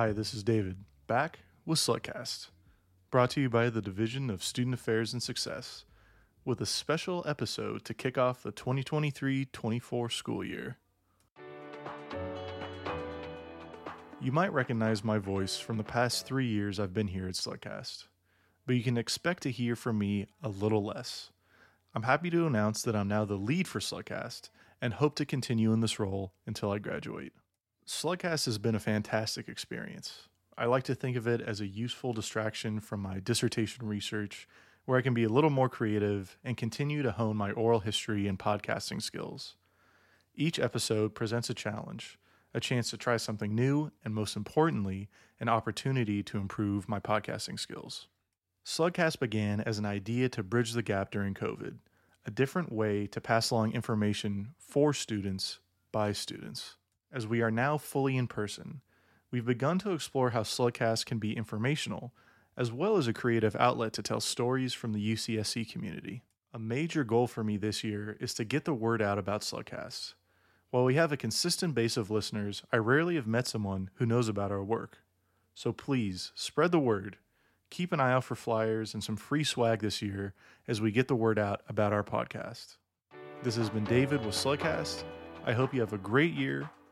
Hi, this is David, back with Slugcast, brought to you by the Division of Student Affairs and Success, with a special episode to kick off the 2023 24 school year. You might recognize my voice from the past three years I've been here at Slugcast, but you can expect to hear from me a little less. I'm happy to announce that I'm now the lead for Slugcast and hope to continue in this role until I graduate. Slugcast has been a fantastic experience. I like to think of it as a useful distraction from my dissertation research where I can be a little more creative and continue to hone my oral history and podcasting skills. Each episode presents a challenge, a chance to try something new, and most importantly, an opportunity to improve my podcasting skills. Slugcast began as an idea to bridge the gap during COVID, a different way to pass along information for students by students. As we are now fully in person, we've begun to explore how Slugcast can be informational, as well as a creative outlet to tell stories from the UCSC community. A major goal for me this year is to get the word out about Slugcast. While we have a consistent base of listeners, I rarely have met someone who knows about our work. So please spread the word. Keep an eye out for flyers and some free swag this year as we get the word out about our podcast. This has been David with Slugcast. I hope you have a great year